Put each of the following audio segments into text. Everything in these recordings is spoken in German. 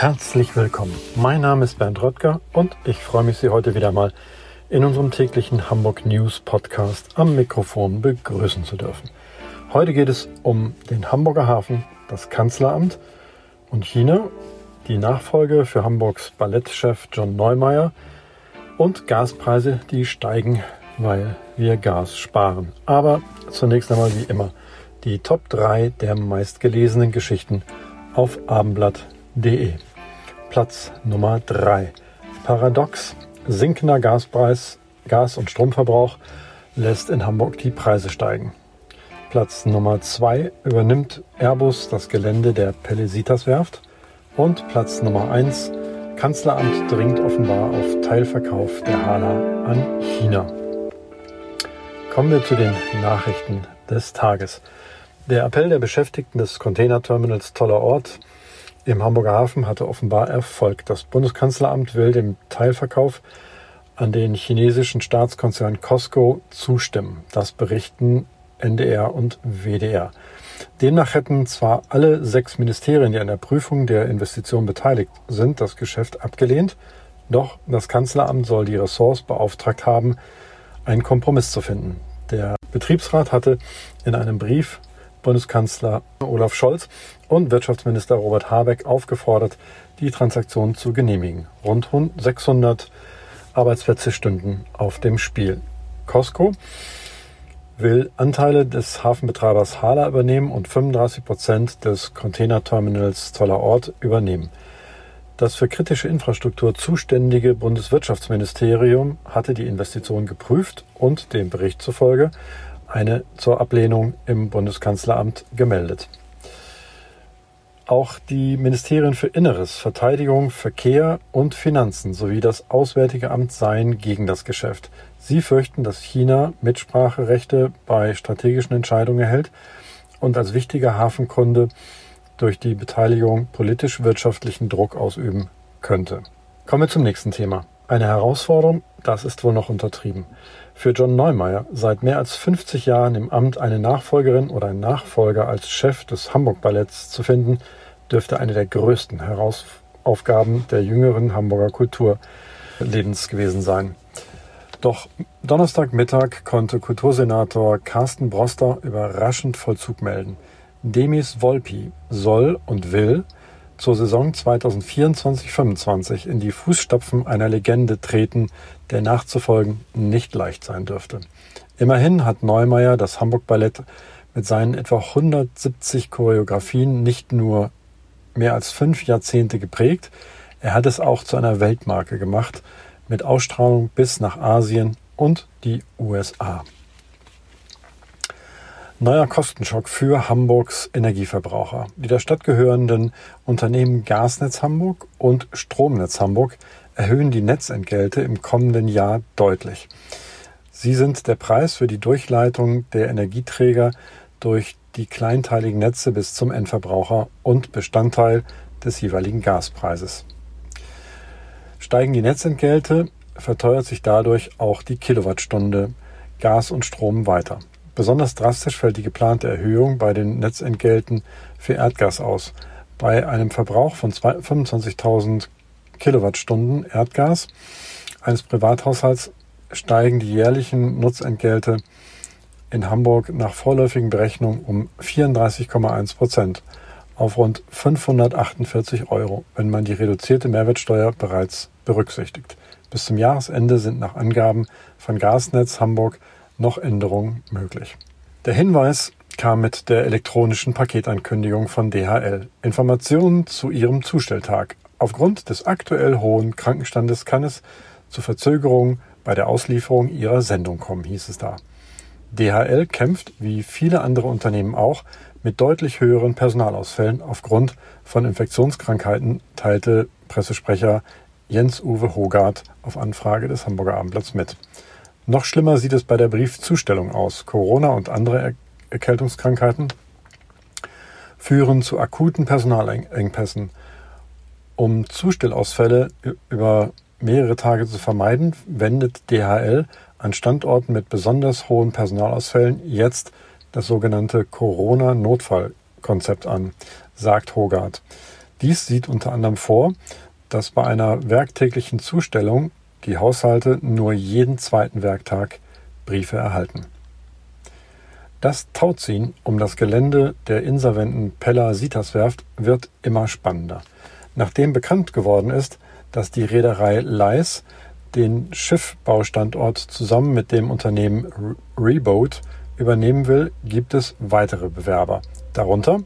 Herzlich willkommen. Mein Name ist Bernd Röttger und ich freue mich, Sie heute wieder mal in unserem täglichen Hamburg News Podcast am Mikrofon begrüßen zu dürfen. Heute geht es um den Hamburger Hafen, das Kanzleramt und China, die Nachfolge für Hamburgs Ballettchef John Neumeier und Gaspreise, die steigen, weil wir Gas sparen. Aber zunächst einmal wie immer die Top 3 der meistgelesenen Geschichten auf abendblatt.de. Platz Nummer 3. Paradox. Sinkender Gaspreis, Gas- und Stromverbrauch lässt in Hamburg die Preise steigen. Platz Nummer 2 übernimmt Airbus das Gelände der Pelesitas Werft. Und Platz Nummer 1 Kanzleramt dringt offenbar auf Teilverkauf der Hala an China. Kommen wir zu den Nachrichten des Tages. Der Appell der Beschäftigten des Containerterminals Toller Ort im Hamburger Hafen hatte offenbar Erfolg. Das Bundeskanzleramt will dem Teilverkauf an den chinesischen Staatskonzern Costco zustimmen. Das berichten NDR und WDR. Demnach hätten zwar alle sechs Ministerien, die an der Prüfung der Investition beteiligt sind, das Geschäft abgelehnt, doch das Kanzleramt soll die Ressorts beauftragt haben, einen Kompromiss zu finden. Der Betriebsrat hatte in einem Brief Bundeskanzler Olaf Scholz und Wirtschaftsminister Robert Habeck aufgefordert, die Transaktion zu genehmigen. Rund 600 Arbeitsplätze stünden auf dem Spiel. Costco will Anteile des Hafenbetreibers Hala übernehmen und 35 Prozent des Containerterminals Zoller Ort übernehmen. Das für kritische Infrastruktur zuständige Bundeswirtschaftsministerium hatte die Investition geprüft und dem Bericht zufolge eine zur Ablehnung im Bundeskanzleramt gemeldet. Auch die Ministerien für Inneres, Verteidigung, Verkehr und Finanzen sowie das Auswärtige Amt seien gegen das Geschäft. Sie fürchten, dass China Mitspracherechte bei strategischen Entscheidungen erhält und als wichtiger Hafenkunde durch die Beteiligung politisch-wirtschaftlichen Druck ausüben könnte. Kommen wir zum nächsten Thema. Eine Herausforderung, das ist wohl noch untertrieben. Für John Neumeier, seit mehr als 50 Jahren im Amt eine Nachfolgerin oder ein Nachfolger als Chef des Hamburg Balletts zu finden, dürfte eine der größten Herausgaben der jüngeren Hamburger Kulturlebens gewesen sein. Doch Donnerstagmittag konnte Kultursenator Carsten Broster überraschend Vollzug melden. Demis Volpi soll und will zur Saison 2024-25 in die Fußstapfen einer Legende treten, der nachzufolgen nicht leicht sein dürfte. Immerhin hat Neumeier das Hamburg Ballett mit seinen etwa 170 Choreografien nicht nur mehr als fünf Jahrzehnte geprägt, er hat es auch zu einer Weltmarke gemacht, mit Ausstrahlung bis nach Asien und die USA. Neuer Kostenschock für Hamburgs Energieverbraucher. Die der Stadt gehörenden Unternehmen Gasnetz Hamburg und Stromnetz Hamburg erhöhen die Netzentgelte im kommenden Jahr deutlich. Sie sind der Preis für die Durchleitung der Energieträger durch die kleinteiligen Netze bis zum Endverbraucher und Bestandteil des jeweiligen Gaspreises. Steigen die Netzentgelte, verteuert sich dadurch auch die Kilowattstunde Gas und Strom weiter. Besonders drastisch fällt die geplante Erhöhung bei den Netzentgelten für Erdgas aus. Bei einem Verbrauch von 25.000 Kilowattstunden Erdgas eines Privathaushalts steigen die jährlichen Nutzentgelte in Hamburg nach vorläufigen Berechnungen um 34,1 Prozent auf rund 548 Euro, wenn man die reduzierte Mehrwertsteuer bereits berücksichtigt. Bis zum Jahresende sind nach Angaben von Gasnetz Hamburg noch Änderungen möglich. Der Hinweis kam mit der elektronischen Paketankündigung von DHL. Informationen zu ihrem Zustelltag. Aufgrund des aktuell hohen Krankenstandes kann es zu Verzögerungen bei der Auslieferung ihrer Sendung kommen, hieß es da. DHL kämpft, wie viele andere Unternehmen auch, mit deutlich höheren Personalausfällen aufgrund von Infektionskrankheiten, teilte Pressesprecher Jens-Uwe Hogart auf Anfrage des Hamburger Abendblatts mit. Noch schlimmer sieht es bei der Briefzustellung aus. Corona und andere er Erkältungskrankheiten führen zu akuten Personalengpässen. Um Zustellausfälle über mehrere Tage zu vermeiden, wendet DHL an Standorten mit besonders hohen Personalausfällen jetzt das sogenannte Corona-Notfallkonzept an, sagt Hogarth. Dies sieht unter anderem vor, dass bei einer werktäglichen Zustellung die Haushalte nur jeden zweiten Werktag Briefe erhalten. Das Tauziehen um das Gelände der insolventen Pella Sitas-Werft wird immer spannender. Nachdem bekannt geworden ist, dass die Reederei Leis den Schiffbaustandort zusammen mit dem Unternehmen Reboat übernehmen will, gibt es weitere Bewerber. Darunter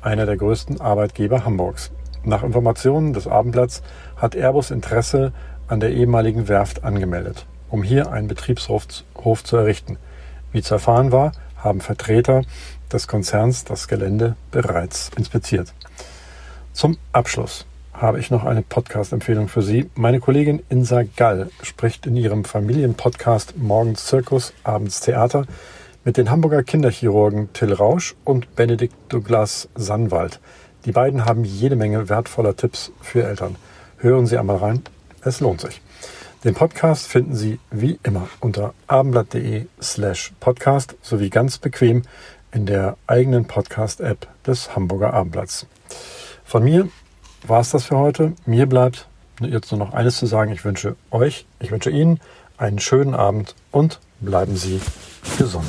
einer der größten Arbeitgeber Hamburgs. Nach Informationen des Abendblatts hat Airbus Interesse an der ehemaligen Werft angemeldet, um hier einen Betriebshof zu errichten. Wie zu erfahren war, haben Vertreter des Konzerns das Gelände bereits inspiziert. Zum Abschluss habe ich noch eine Podcast-Empfehlung für Sie. Meine Kollegin Insa Gall spricht in ihrem Familienpodcast Morgens Zirkus, Abends Theater mit den Hamburger Kinderchirurgen Till Rausch und Benedikt Douglas Sannwald. Die beiden haben jede Menge wertvoller Tipps für Eltern. Hören Sie einmal rein, es lohnt sich. Den Podcast finden Sie wie immer unter abendblatt.de slash podcast sowie ganz bequem in der eigenen Podcast-App des Hamburger Abendblatts. Von mir war es das für heute. Mir bleibt jetzt nur noch eines zu sagen. Ich wünsche euch, ich wünsche Ihnen einen schönen Abend und bleiben Sie gesund.